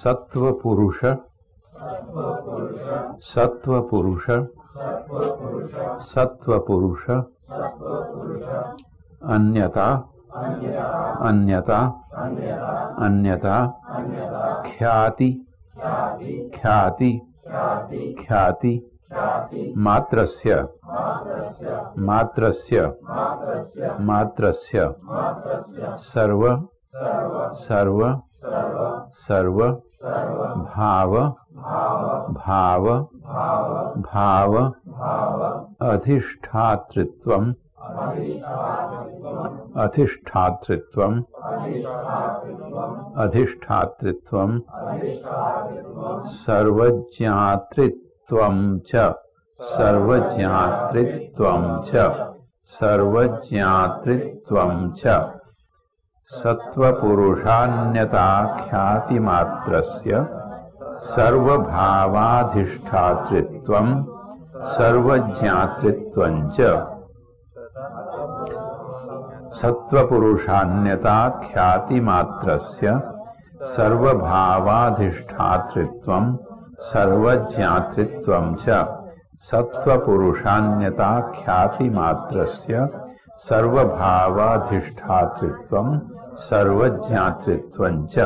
सत्वपुरुष सत्वपुरुष सत्वपुरुष अन्यता अन्यता अन्यता ख्याति। ख्याति। ख्याति। मात्रस्य। मात्रस्य। मात्रस्य। सर्व। सर्व। सर्व। भाव भाव भाव अधिष्ठातृत्वम्। अधिष्ठातृत्वम्। अधिष्ठातृत्वम्। सर्वज्ञातृत्वम् च। सर्वज्ञातृत्वम् च। सर्वज्ञातृत्वम् च सत्त्वपुरुषान्यताख्यातिमात्रस्य सर्वभावाधिष्ठातृत्वम् सर्वज्ञातृत्वम् च। सत्त्वपुरुषान्यताख्यातिमात्रस्य सर्वभावाधिष्ठातृत्वम् सर्वज्ञातृत्वम् च। सत्त्वपुरुषान्यताख्यातिमात्रस्य सर्वभावाधिष्ठातृत्वम् सर्वज्ञातृत्वम् च